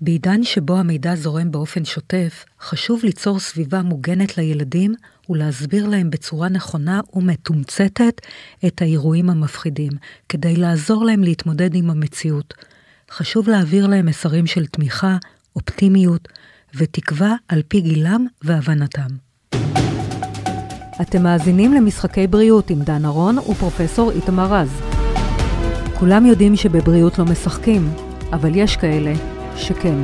בעידן שבו המידע זורם באופן שוטף, חשוב ליצור סביבה מוגנת לילדים ולהסביר להם בצורה נכונה ומתומצתת את האירועים המפחידים, כדי לעזור להם להתמודד עם המציאות. חשוב להעביר להם מסרים של תמיכה, אופטימיות ותקווה על פי גילם והבנתם. אתם מאזינים למשחקי בריאות עם דן ארון ופרופסור איתמר רז. כולם יודעים שבבריאות לא משחקים, אבל יש כאלה שכן.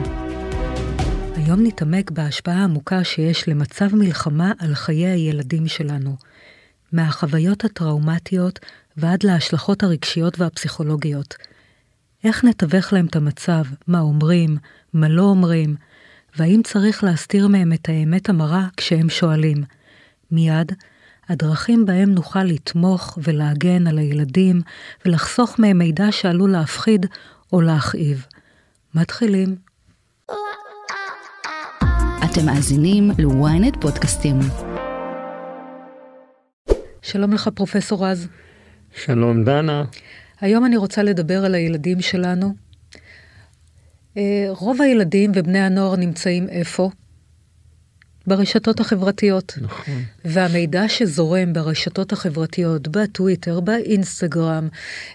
היום נתעמק בהשפעה העמוקה שיש למצב מלחמה על חיי הילדים שלנו, מהחוויות הטראומטיות ועד להשלכות הרגשיות והפסיכולוגיות. איך נתווך להם את המצב, מה אומרים, מה לא אומרים, והאם צריך להסתיר מהם את האמת המרה כשהם שואלים. מיד, הדרכים בהם נוכל לתמוך ולהגן על הילדים ולחסוך מהם מידע שעלול להפחיד או להכאיב. מתחילים. אתם מאזינים ל-ynet פודקאסטים. שלום לך, פרופסור רז. שלום, דנה. היום אני רוצה לדבר על הילדים שלנו. אה, רוב הילדים ובני הנוער נמצאים איפה? ברשתות החברתיות. נכון. והמידע שזורם ברשתות החברתיות, בטוויטר, באינסטגרם,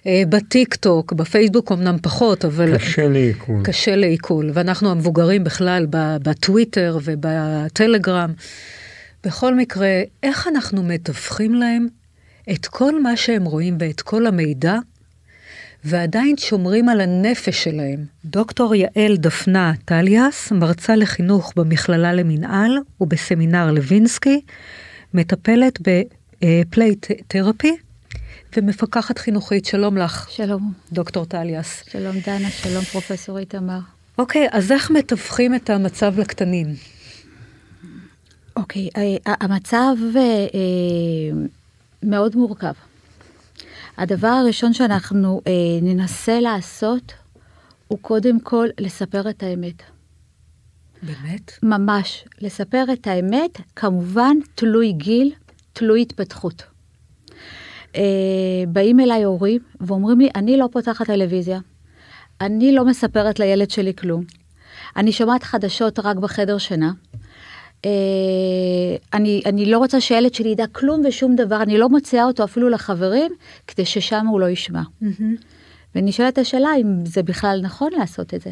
אה, בטיק טוק, בפייסבוק אמנם פחות, אבל... קשה לעיכול. קשה לעיכול. ואנחנו המבוגרים בכלל בטוויטר ובטלגרם. בכל מקרה, איך אנחנו מתווכים להם את כל מה שהם רואים ואת כל המידע ועדיין שומרים על הנפש שלהם. דוקטור יעל דפנה טליאס, מרצה לחינוך במכללה למינהל ובסמינר לוינסקי, מטפלת ב play therapy ומפקחת חינוכית. שלום לך. שלום. דוקטור טליאס. שלום דנה, שלום פרופסור איתמר. אוקיי, אז איך מתווכים את המצב לקטנים? אוקיי, אה, המצב אה, אה, מאוד מורכב. הדבר הראשון שאנחנו אה, ננסה לעשות הוא קודם כל לספר את האמת. באמת? ממש. לספר את האמת, כמובן תלוי גיל, תלוי התפתחות. אה, באים אליי הורים ואומרים לי, אני לא פותחת טלוויזיה, אני לא מספרת לילד שלי כלום, אני שומעת חדשות רק בחדר שינה. אה, אני, אני לא רוצה שילד שלי ידע כלום ושום דבר, אני לא מוציאה אותו אפילו לחברים, כדי ששם הוא לא ישמע. Mm-hmm. ונשאלת השאלה אם זה בכלל נכון לעשות את זה.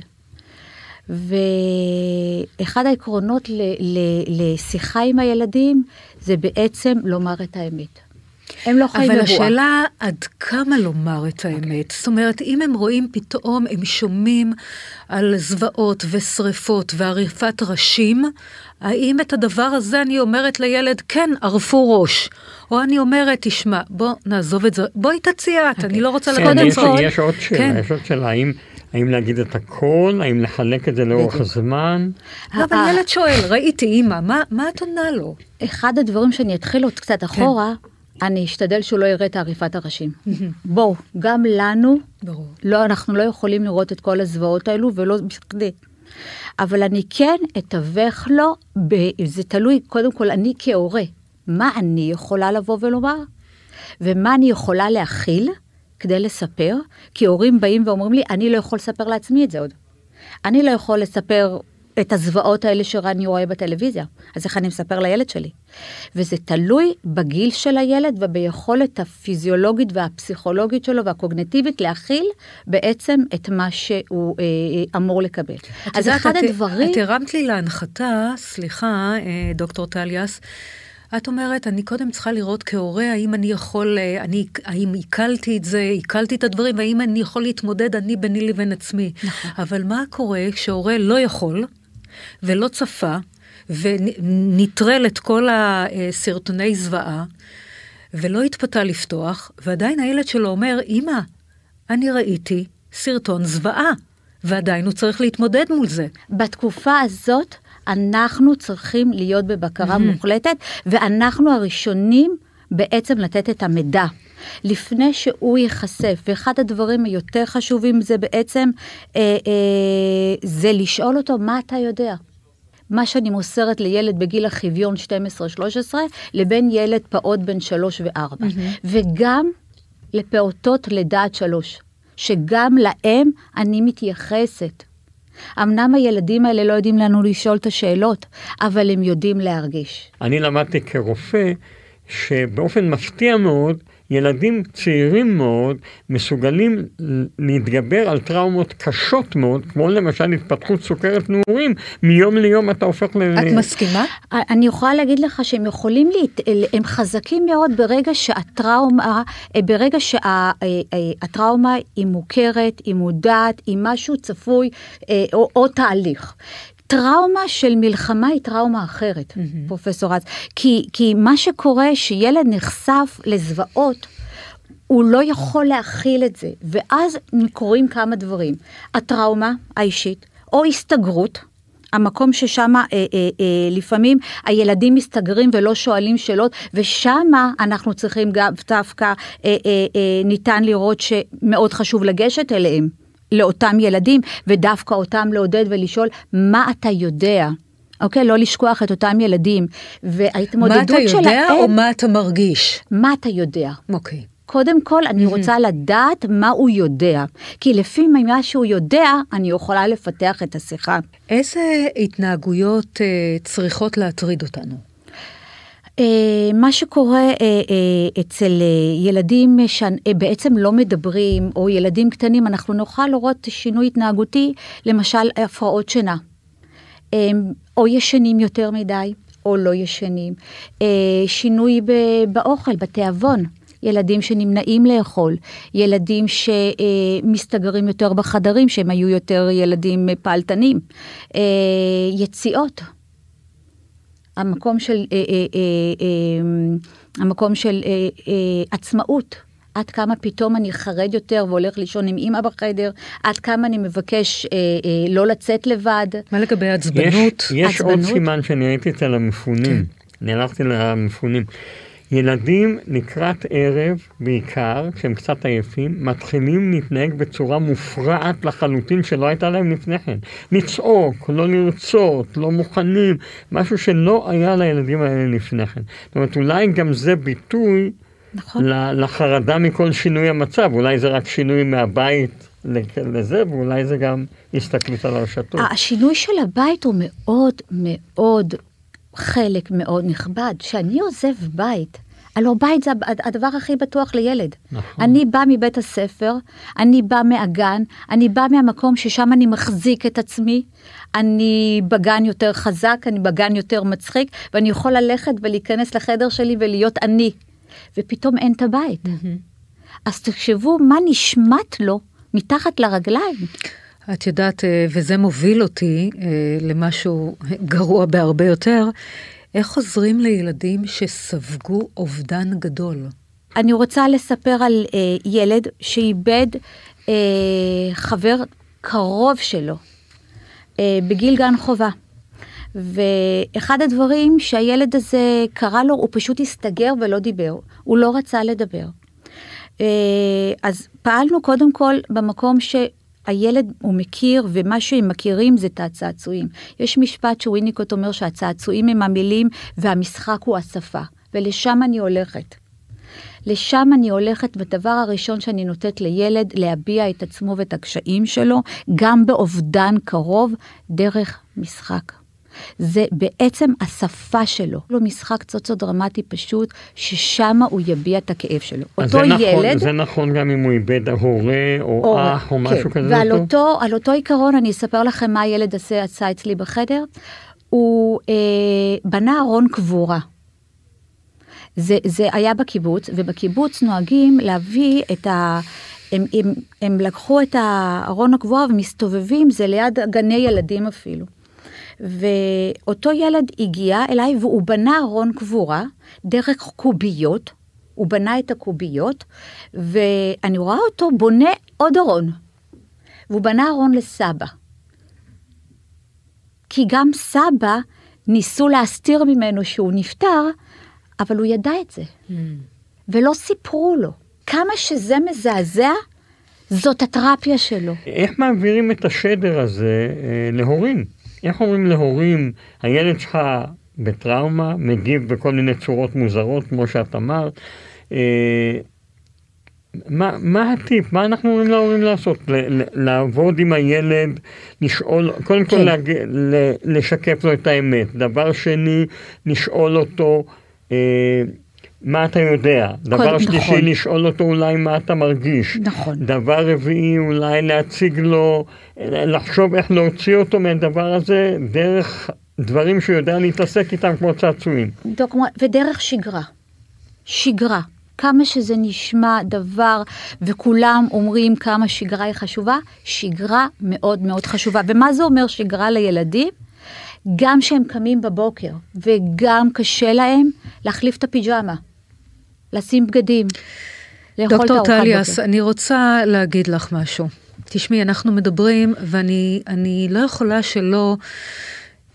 ואחד העקרונות ל, ל, לשיחה עם הילדים זה בעצם לומר את האמת. הם לא חיים אבל בבועה. אבל השאלה עד כמה לומר את האמת. Okay. זאת אומרת, אם הם רואים פתאום, הם שומעים על זוועות ושריפות ועריפת ראשים, האם את הדבר הזה אני אומרת לילד, כן, ערפו ראש. או אני אומרת, תשמע, בוא נעזוב את זה, בואי תציע את, okay. אני לא רוצה כן, קודם כל. יש עוד שאלה, כן. יש עוד שאלה, האם... האם להגיד את הכל? האם לחלק את זה לאורך בדיוק. הזמן? לא, אבל ילד שואל, ראיתי אימא, מה, מה את עונה לו? אחד הדברים שאני אתחיל עוד קצת אחורה, כן. אני אשתדל שהוא לא יראה את עריפת הראשים. בואו, גם לנו, ברור. לא, אנחנו לא יכולים לראות את כל הזוועות האלו, ולא בכדי. אבל אני כן אתווך לו, ב, זה תלוי, קודם כל, אני כהורה, מה אני יכולה לבוא ולומר, ומה אני יכולה להכיל כדי לספר, כי הורים באים ואומרים לי, אני לא יכול לספר לעצמי את זה עוד. אני לא יכול לספר את הזוועות האלה שאני רואה בטלוויזיה. אז איך אני מספר לילד שלי? וזה תלוי בגיל של הילד וביכולת הפיזיולוגית והפסיכולוגית שלו והקוגנטיבית להכיל בעצם את מה שהוא אה, אה אמור לקבל. אז אחד את, הדברים... את הרמת לי להנחתה, סליחה, אה, דוקטור טליאס, את אומרת, אני קודם צריכה לראות כהורה, האם אני יכול, אה, אני, האם עיכלתי את זה, עיכלתי את הדברים, והאם אני יכול להתמודד אני ביני לבין עצמי. נכון. אבל מה קורה כשהורה לא יכול, ולא צפה, ונטרל את כל הסרטוני זוועה, ולא התפתה לפתוח, ועדיין הילד שלו אומר, אמא, אני ראיתי סרטון זוועה, ועדיין הוא צריך להתמודד מול זה. בתקופה הזאת, אנחנו צריכים להיות בבקרה mm-hmm. מוחלטת, ואנחנו הראשונים בעצם לתת את המידע. לפני שהוא ייחשף, ואחד הדברים היותר חשובים זה בעצם, אה, אה, זה לשאול אותו מה אתה יודע. מה שאני מוסרת לילד בגיל החביון 12-13, לבין ילד פעוט בן 3 ו-4. Mm-hmm. וגם לפעוטות לידה עד 3, שגם להם אני מתייחסת. אמנם הילדים האלה לא יודעים לנו לשאול את השאלות, אבל הם יודעים להרגיש. אני למדתי כרופא שבאופן מפתיע מאוד, ילדים צעירים מאוד מסוגלים להתגבר על טראומות קשות מאוד, כמו למשל התפתחות סוכרת נעורים, מיום ליום אתה הופך ל... את מסכימה? אני יכולה להגיד לך שהם יכולים, להת... הם חזקים מאוד ברגע שהטראומה, ברגע שהטראומה היא מוכרת, היא מודעת, היא משהו צפוי אה, או, או תהליך. טראומה של מלחמה היא טראומה אחרת, mm-hmm. פרופסור רז. כי, כי מה שקורה, שילד נחשף לזוועות, הוא לא יכול להכיל את זה, ואז קורים כמה דברים. הטראומה האישית, או הסתגרות, המקום ששם אה, אה, אה, לפעמים הילדים מסתגרים ולא שואלים שאלות, ושם אנחנו צריכים גם דווקא, אה, אה, אה, ניתן לראות שמאוד חשוב לגשת אליהם. לאותם ילדים, ודווקא אותם לעודד ולשאול, מה אתה יודע? אוקיי? לא לשכוח את אותם ילדים. וההתמודדות שלהם... מה אתה יודע שלהם, או מה אתה מרגיש? מה אתה יודע. אוקיי. קודם כל, אני mm-hmm. רוצה לדעת מה הוא יודע. כי לפי מה שהוא יודע, אני יכולה לפתח את השיחה. איזה התנהגויות uh, צריכות להטריד אותנו? אה, מה שקורה אה, אה, אצל ילדים שבעצם לא מדברים, או ילדים קטנים, אנחנו נוכל לראות שינוי התנהגותי, למשל הפרעות שינה. או ישנים יותר מדי, או לא ישנים. שינוי באוכל, בתיאבון. ילדים שנמנעים לאכול, ילדים שמסתגרים יותר בחדרים, שהם היו יותר ילדים פעלתנים, יציאות. המקום של, אה, אה, אה, המקום של עצמאות. עד כמה פתאום אני חרד יותר והולך לישון עם אימא בחדר, עד כמה אני מבקש אה, אה, לא לצאת לבד. מה לגבי עצבנות? יש, יש עצבנות? עוד סימן שאני הייתי אצל המפונים, כן. נעלבתי למפונים. ילדים לקראת ערב, בעיקר, כשהם קצת עייפים, מתחילים להתנהג בצורה מופרעת לחלוטין שלא הייתה להם לפני כן. לצעוק, לא לרצות, לא מוכנים, משהו שלא היה לילדים האלה לפני כן. זאת אומרת, אולי גם זה ביטוי נכון. לחרדה מכל שינוי המצב, אולי זה רק שינוי מהבית לזה, ואולי זה גם הסתכלות על הרשתות. השינוי של הבית הוא מאוד מאוד חלק מאוד נכבד. כשאני עוזב בית, הלוא בית זה הדבר הכי בטוח לילד. נכון. אני באה מבית הספר, אני באה מהגן, אני באה מהמקום ששם אני מחזיק את עצמי, אני בגן יותר חזק, אני בגן יותר מצחיק, ואני יכול ללכת ולהיכנס לחדר שלי ולהיות אני. ופתאום אין את הבית. Mm-hmm. אז תחשבו מה נשמט לו מתחת לרגליים. את יודעת, אה, וזה מוביל אותי אה, למשהו גרוע בהרבה יותר, איך עוזרים לילדים שספגו אובדן גדול? אני רוצה לספר על אה, ילד שאיבד אה, חבר קרוב שלו אה, בגיל גן חובה. ואחד הדברים שהילד הזה קרה לו, הוא פשוט הסתגר ולא דיבר, הוא לא רצה לדבר. אה, אז פעלנו קודם כל במקום ש... הילד הוא מכיר, ומה שהם מכירים זה את הצעצועים. יש משפט שוויניקוט אומר שהצעצועים הם המילים והמשחק הוא השפה, ולשם אני הולכת. לשם אני הולכת, בדבר הראשון שאני נותנת לילד להביע את עצמו ואת הקשיים שלו, גם באובדן קרוב, דרך משחק. זה בעצם השפה שלו. לו משחק צוצו דרמטי פשוט, ששם הוא יביע את הכאב שלו. אותו זה נכון, ילד... זה נכון גם אם הוא איבד הורה או או אח או כן. משהו כזה. ועל אותו, על אותו עיקרון אני אספר לכם מה הילד עשה, עשה אצלי בחדר. הוא אה, בנה ארון קבורה. זה, זה היה בקיבוץ, ובקיבוץ נוהגים להביא את ה... הם, הם, הם לקחו את הארון הקבורה ומסתובבים, זה ליד גני ילדים אפילו. ואותו ילד הגיע אליי והוא בנה ארון קבורה דרך קוביות, הוא בנה את הקוביות, ואני רואה אותו בונה עוד ארון. והוא בנה ארון לסבא. כי גם סבא ניסו להסתיר ממנו שהוא נפטר, אבל הוא ידע את זה. Mm. ולא סיפרו לו. כמה שזה מזעזע, זאת התרפיה שלו. איך מעבירים את השדר הזה אה, להורים? איך אומרים להורים, הילד שלך בטראומה, מגיב בכל מיני צורות מוזרות, כמו שאת אמרת, אה, מה, מה הטיפ? מה אנחנו אומרים להורים לעשות? ל, ל, לעבוד עם הילד, לשאול, קודם כן. כל להג, ל, לשקף לו את האמת. דבר שני, לשאול אותו אה, מה אתה יודע. דבר שלישי, נכון. לשאול אותו אולי מה אתה מרגיש. נכון. דבר רביעי, אולי להציג לו, לחשוב איך להוציא אותו מהדבר הזה דרך דברים שהוא יודע להתעסק איתם כמו צעצועים. ודרך שגרה. שגרה. כמה שזה נשמע דבר, וכולם אומרים כמה שגרה היא חשובה, שגרה מאוד מאוד חשובה. ומה זה אומר שגרה לילדים? גם שהם קמים בבוקר, וגם קשה להם להחליף את הפיג'מה, לשים בגדים, דוקטור טליאס, אני רוצה להגיד לך משהו. תשמעי, אנחנו מדברים, ואני לא יכולה שלא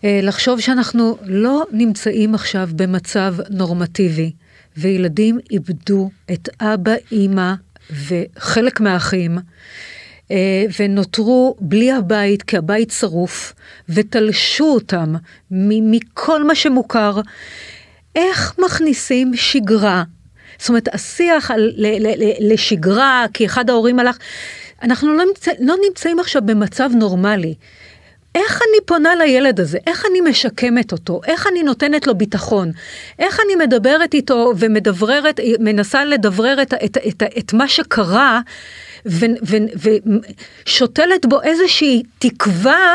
אה, לחשוב שאנחנו לא נמצאים עכשיו במצב נורמטיבי. וילדים איבדו את אבא, אימא וחלק מהאחים, אה, ונותרו בלי הבית כי הבית שרוף, ותלשו אותם מכל מה שמוכר. איך מכניסים שגרה? זאת אומרת, השיח על, ל, ל, לשגרה, כי אחד ההורים הלך, אנחנו לא, נמצא, לא נמצאים עכשיו במצב נורמלי. איך אני פונה לילד הזה? איך אני משקמת אותו? איך אני נותנת לו ביטחון? איך אני מדברת איתו ומדבררת, מנסה לדברר את, את, את, את מה שקרה ושותלת בו איזושהי תקווה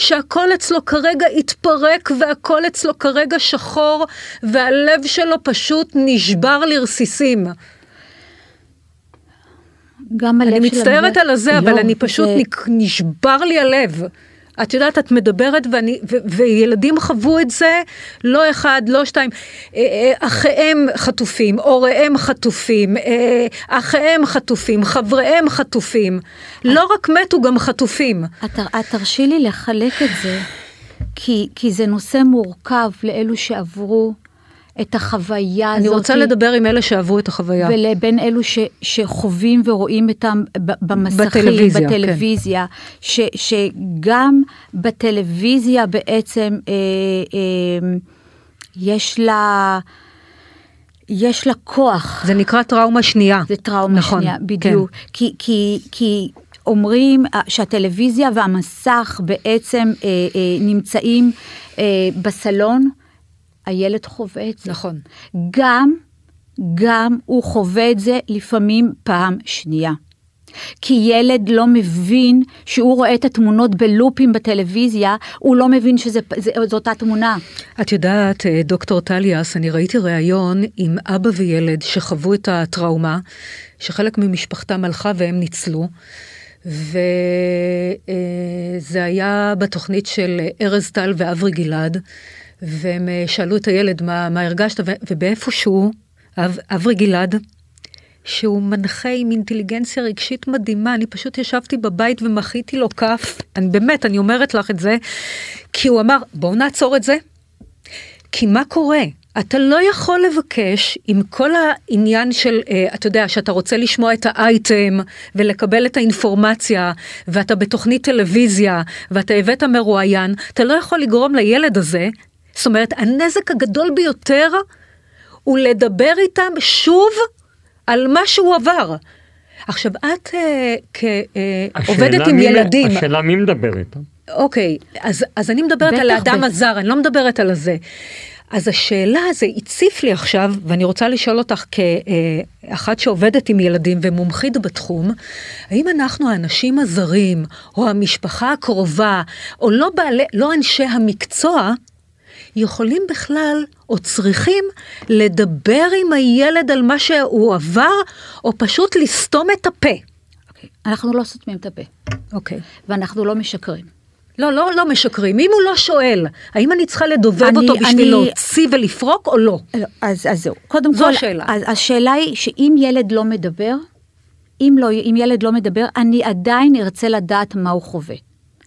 שהכל אצלו כרגע התפרק והכל אצלו כרגע שחור והלב שלו פשוט נשבר לרסיסים. גם הלב שלו... אני מצטערת על הזה, אבל לא, אני פשוט זה... נשבר לי הלב. את יודעת, את מדברת ואני, ו, וילדים חוו את זה, לא אחד, לא שתיים. אה, אה, אחיהם חטופים, הוריהם חטופים, אה, אחיהם חטופים, חבריהם חטופים. לא רק מתו, גם חטופים. את, את תרשי לי לחלק את זה, כי, כי זה נושא מורכב לאלו שעברו את החוויה הזאת. אני רוצה לדבר עם אלה שעברו את החוויה. ולבין אלו ש, שחווים ורואים אותם במסכים, בטלוויזיה. בטלוויזיה כן. ש, שגם בטלוויזיה בעצם אה, אה, יש לה... יש לה כוח. זה נקרא טראומה שנייה. זה טראומה נכון, שנייה, בדיוק. כן. כי, כי, כי אומרים אה, שהטלוויזיה והמסך בעצם אה, אה, נמצאים אה, בסלון, הילד חווה את זה. נכון. גם, גם הוא חווה את זה לפעמים פעם שנייה. כי ילד לא מבין שהוא רואה את התמונות בלופים בטלוויזיה, הוא לא מבין שזאת אותה תמונה. את יודעת, אה, דוקטור טליאס, אני ראיתי ריאיון עם אבא וילד שחוו את הטראומה, שחלק ממשפחתם הלכה והם ניצלו. וזה אה, היה בתוכנית של ארז טל ואברי גלעד, והם אה, שאלו את הילד מה, מה הרגשת, ובאיפשהו, אב, אברי גלעד, שהוא מנחה עם אינטליגנציה רגשית מדהימה, אני פשוט ישבתי בבית ומחיתי לו כף, אני באמת, אני אומרת לך את זה, כי הוא אמר, בואו נעצור את זה, כי מה קורה? אתה לא יכול לבקש עם כל העניין של, uh, אתה יודע, שאתה רוצה לשמוע את האייטם ולקבל את האינפורמציה, ואתה בתוכנית טלוויזיה, ואתה הבאת מרואיין, אתה לא יכול לגרום לילד הזה זאת אומרת, הנזק הגדול ביותר הוא לדבר איתם שוב על מה שהוא עבר. עכשיו, את אה, כעובדת עם מי, ילדים... השאלה מי מדבר איתם. אוקיי, אז, אז אני מדברת על האדם הזר, אני לא מדברת על הזה. אז השאלה, זה הציף לי עכשיו, ואני רוצה לשאול אותך כאחת שעובדת עם ילדים ומומחית בתחום, האם אנחנו האנשים הזרים, או המשפחה הקרובה, או לא, בעלי, לא אנשי המקצוע, יכולים בכלל, או צריכים, לדבר עם הילד על מה שהוא עבר, או פשוט לסתום את הפה. Okay. אוקיי, אנחנו לא סותמים את הפה. אוקיי. Okay. ואנחנו לא משקרים. לא, לא, לא משקרים. אם הוא לא שואל, האם אני צריכה לדובב אני, אותו בשביל אני... להוציא ולפרוק או לא? לא אז, אז זהו. קודם זו כל, השאלה. אז, השאלה היא שאם ילד לא מדבר, אם, לא, אם ילד לא מדבר, אני עדיין ארצה לדעת מה הוא חווה.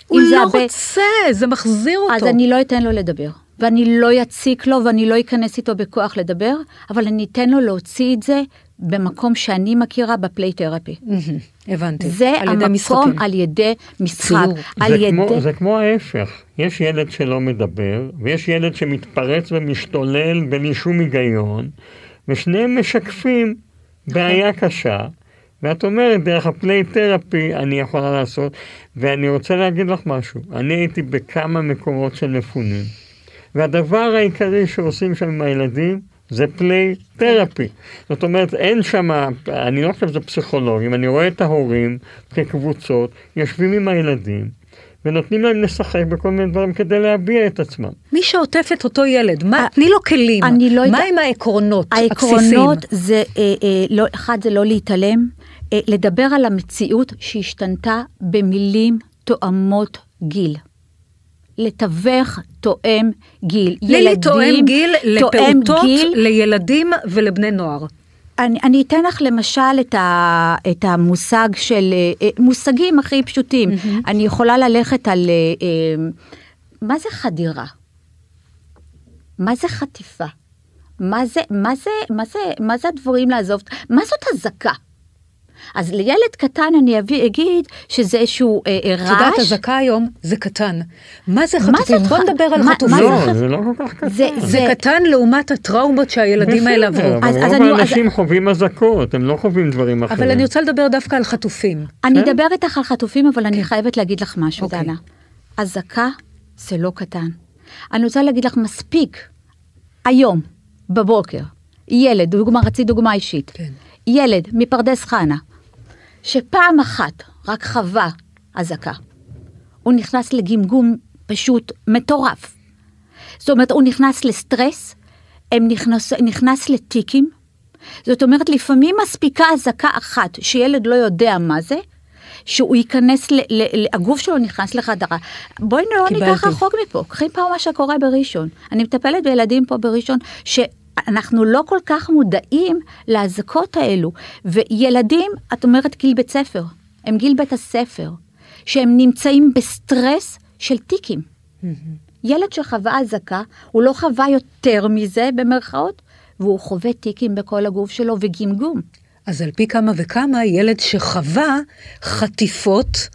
הוא לא הרבה... רוצה, זה מחזיר אותו. אז אני לא אתן לו לדבר. ואני לא אציק לו ואני לא אכנס איתו בכוח לדבר, אבל אני אתן לו להוציא את זה במקום שאני מכירה בפליי תרפי. הבנתי. זה המקום משחקים. על ידי משחק. על זה, ידי... כמו, זה כמו ההפך, יש ילד שלא מדבר, ויש ילד שמתפרץ ומשתולל בלי שום היגיון, ושניהם משקפים בעיה קשה. ואת אומרת, דרך הפליי תרפי אני יכולה לעשות, ואני רוצה להגיד לך משהו, אני הייתי בכמה מקומות של מפונים, והדבר העיקרי שעושים שם עם הילדים, זה פליי תרפי. זאת אומרת, אין שם, אני לא חושב שזה פסיכולוגים, אני רואה את ההורים כקבוצות, יושבים עם הילדים, ונותנים להם לשחק בכל מיני דברים כדי להביע את עצמם. מי שעוטף את אותו ילד, מה, תני לו כלים. אני לא מה עם העקרונות העקרונות הבסיסיים? זה, אה, אה, לא, אחד זה לא להתעלם, אה, לדבר על המציאות שהשתנתה במילים תואמות גיל. לתווך תואם גיל. תני לי תואם גיל לפעוטות, גיל. לילדים ולבני נוער. אני, אני אתן לך למשל את, ה, את המושג של, אה, אה, מושגים הכי פשוטים. אני יכולה ללכת על, אה, מה זה חדירה? מה זה חטיפה? מה זה, מה זה, מה זה, מה זה הדברים לעזוב? מה זאת אזעקה? אז לילד קטן אני אביא, אגיד שזה איזשהו אה, אה, את רעש. יודעת, אזעקה היום זה קטן. מה זה מה חטופים? בוא ח- נדבר על חטופים. זה לא, ח- זה לא כל כך קטן. זה- זה קטן לעומת הטראומות שהילדים האלה בסדר, עברו. אבל אז- אז רוב אני- האנשים אז- חווים אזעקות, הם לא חווים דברים אחרים. אבל אני רוצה לדבר דווקא על חטופים. אני כן? אדבר איתך על חטופים, אבל אני חייבת להגיד לך משהו, אוקיי. דנה. אזעקה זה לא קטן. אני רוצה להגיד לך, מספיק היום, בבוקר, ילד, דוגמה, רצית דוגמה אישית, כן. ילד מפרדס חנה, שפעם אחת רק חווה אזעקה, הוא נכנס לגמגום פשוט מטורף. זאת אומרת, הוא נכנס לסטרס, הם נכנס, נכנס לטיקים. זאת אומרת, לפעמים מספיקה אזעקה אחת, שילד לא יודע מה זה, שהוא ייכנס, ל, ל, ל, הגוף שלו נכנס לחדרה. בואי לא קיבלתי. ניקח רחוק מפה, קחי פעם מה שקורה בראשון. אני מטפלת בילדים פה בראשון, שאנחנו לא כל כך מודעים לאזעקות האלו. וילדים, את אומרת גיל בית ספר, הם גיל בית הספר, שהם נמצאים בסטרס של טיקים. ילד שחווה אזעקה, הוא לא חווה יותר מזה במרכאות, והוא חווה טיקים בכל הגוף שלו וגמגום. אז על פי כמה וכמה, ילד שחווה חטיפות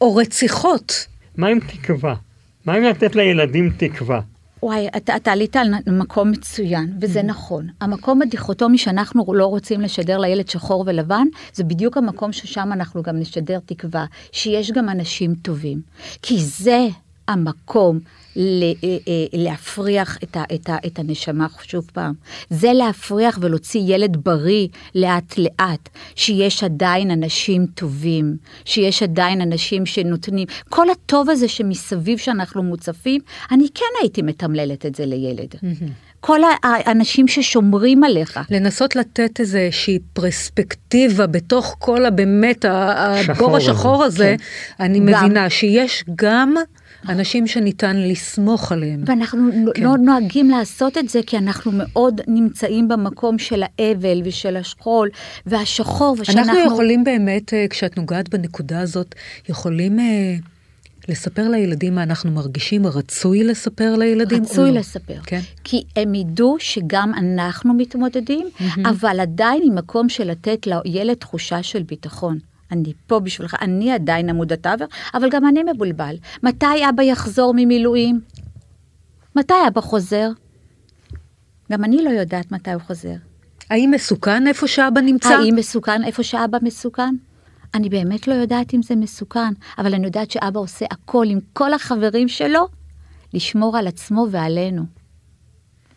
או רציחות. מה עם תקווה? מה עם לתת לילדים תקווה? וואי, אתה, אתה עלית על מקום מצוין, וזה נכון. המקום הדיכוטומי שאנחנו לא רוצים לשדר לילד שחור ולבן, זה בדיוק המקום ששם אנחנו גם נשדר תקווה, שיש גם אנשים טובים. כי זה המקום להפריח את, ה, את, ה, את הנשמה, שוב פעם. זה להפריח ולהוציא ילד בריא לאט לאט, שיש עדיין אנשים טובים, שיש עדיין אנשים שנותנים, כל הטוב הזה שמסביב שאנחנו מוצפים, אני כן הייתי מתמללת את זה לילד. כל ה- האנשים ששומרים עליך. לנסות לתת איזושהי פרספקטיבה בתוך כל הבאמת, הבור הזה, השחור הזה, אני גם. מבינה שיש גם אנשים שניתן לסמוך עליהם. ואנחנו כן. לא נוהגים לעשות את זה, כי אנחנו מאוד נמצאים במקום של האבל ושל השכול והשחור, ושאנחנו... אנחנו יכולים באמת, אה, כשאת נוגעת בנקודה הזאת, יכולים אה, לספר לילדים מה אנחנו מרגישים, רצוי לספר לילדים? רצוי לא? לספר. כן. כי הם ידעו שגם אנחנו מתמודדים, אבל עדיין עם מקום של לתת לילד תחושה של ביטחון. אני פה בשבילך, אני עדיין עמוד התווך, אבל גם אני מבולבל. מתי אבא יחזור ממילואים? מתי אבא חוזר? גם אני לא יודעת מתי הוא חוזר. האם מסוכן איפה שאבא נמצא? האם מסוכן איפה שאבא מסוכן? אני באמת לא יודעת אם זה מסוכן, אבל אני יודעת שאבא עושה הכל עם כל החברים שלו לשמור על עצמו ועלינו.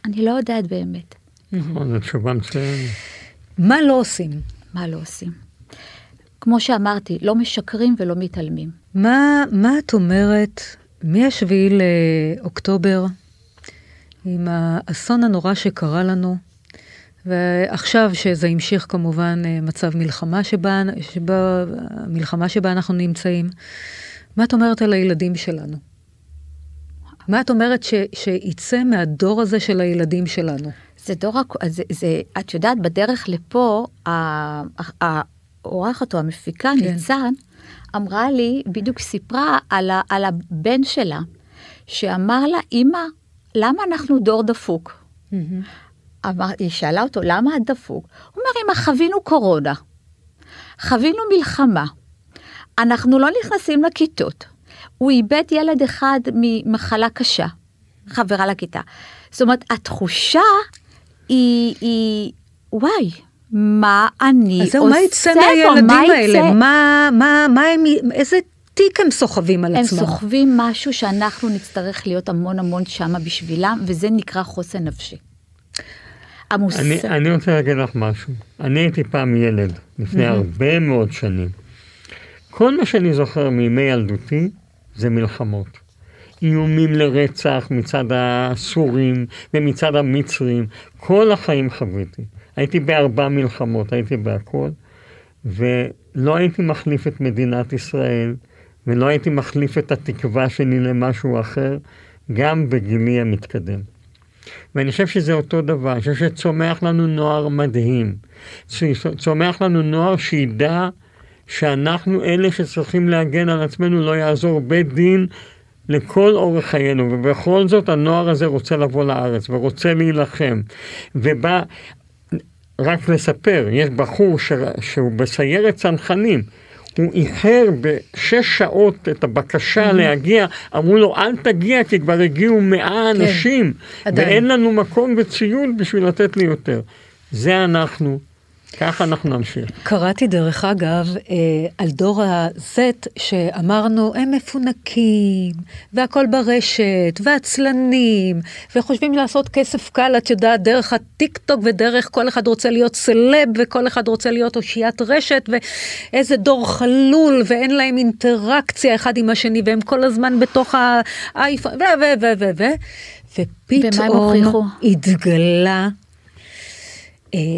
אני לא יודעת באמת נכון, זו תשובה מצוינת. מה לא עושים? מה לא עושים. כמו שאמרתי, לא משקרים ולא מתעלמים. מה, מה את אומרת מ-7 לאוקטובר, עם האסון הנורא שקרה לנו, ועכשיו שזה המשיך כמובן אה, מצב מלחמה שבה, שבה, המלחמה שבה אנחנו נמצאים, מה את אומרת על הילדים שלנו? מה את אומרת ש, שיצא מהדור הזה של הילדים שלנו? זה דור, זה, זה, את יודעת, בדרך לפה, ה- ה- האורחת או המפיקה, כן. ניצן, אמרה לי, בדיוק סיפרה על, ה, על הבן שלה, שאמר לה, אמא, למה אנחנו דור דפוק? אמר, היא שאלה אותו, למה את דפוק? הוא אומר, אמא, חווינו קורונה, חווינו מלחמה, אנחנו לא נכנסים לכיתות. הוא איבד ילד אחד ממחלה קשה, חברה לכיתה. זאת אומרת, התחושה היא, היא וואי, מה אני עושה מה יצא פה? מהילדים מה האלה? יצא? מה, מה, מה הם, איזה תיק הם סוחבים על הם עצמם? סוחבים משהו שאנחנו נצטרך להיות המון המון שמה בשבילם, וזה נקרא חוסן נפשי. המושג... אני, אני רוצה להגיד לך משהו. אני הייתי פעם ילד, לפני הרבה מאוד שנים. כל מה שאני זוכר מימי ילדותי זה מלחמות. איומים לרצח מצד הסורים ומצד המצרים. כל החיים חוויתי. הייתי בארבע מלחמות, הייתי בהכל, ולא הייתי מחליף את מדינת ישראל, ולא הייתי מחליף את התקווה שלי למשהו אחר, גם בגילי המתקדם. ואני חושב שזה אותו דבר, אני חושב שצומח לנו נוער מדהים. צומח לנו נוער שידע שאנחנו אלה שצריכים להגן על עצמנו, לא יעזור בית דין לכל אורך חיינו, ובכל זאת הנוער הזה רוצה לבוא לארץ ורוצה להילחם. ובא, רק לספר, יש בחור ש... שהוא בסיירת צנחנים, הוא איחר בשש שעות את הבקשה להגיע, אמרו לו אל תגיע כי כבר הגיעו מאה אנשים, עדיין. ואין לנו מקום וציוד בשביל לתת לי יותר. זה אנחנו, ככה אנחנו נמשיך. קראתי דרך אגב אה, על דור ה-Z שאמרנו הם מפונקים והכל ברשת ועצלנים וחושבים לעשות כסף קל את יודעת דרך הטיק טוק ודרך כל אחד רוצה להיות סלב וכל אחד רוצה להיות אושיית רשת ואיזה דור חלול ואין להם אינטראקציה אחד עם השני והם כל הזמן בתוך האייפון ו ו ו ו ו ופתאום? התגלה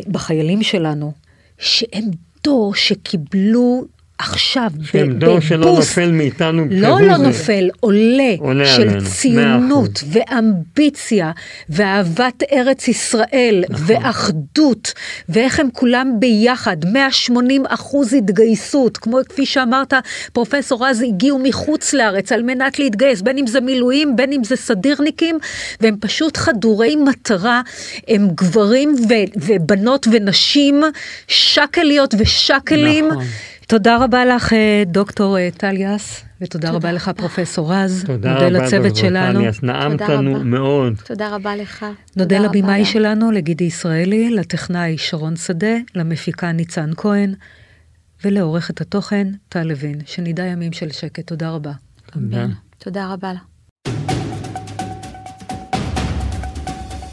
בחיילים שלנו, שהם דור שקיבלו עכשיו שהם דור שלא בבוסט, נופל מאיתנו לא לא זה. נופל, עולה, עולה של עלינו, ציונות. ואמביציה ואהבת ארץ ישראל נכון. ואחדות ואיך הם כולם ביחד, 180 אחוז התגייסות, כמו כפי שאמרת, פרופסור רז הגיעו מחוץ לארץ על מנת להתגייס, בין אם זה מילואים, בין אם זה סדירניקים, והם פשוט חדורי מטרה, הם גברים ו- ובנות ונשים, שקליות ושקלים. נכון. תודה רבה לך, אה, דוקטור אה, טל יס, ותודה רבה לך, פרופסור רז. תודה נודה רבה, לצוות דוקטור שלנו. טליאס, נעמת תודה לנו רבה. מאוד. תודה רבה לך. נודה תודה לבמאי רבה. שלנו, לגידי ישראלי, לטכנאי שרון שדה, למפיקה ניצן כהן, ולעורכת התוכן טל לוין. שנדע ימים של שקט. תודה רבה. תודה. תודה רבה.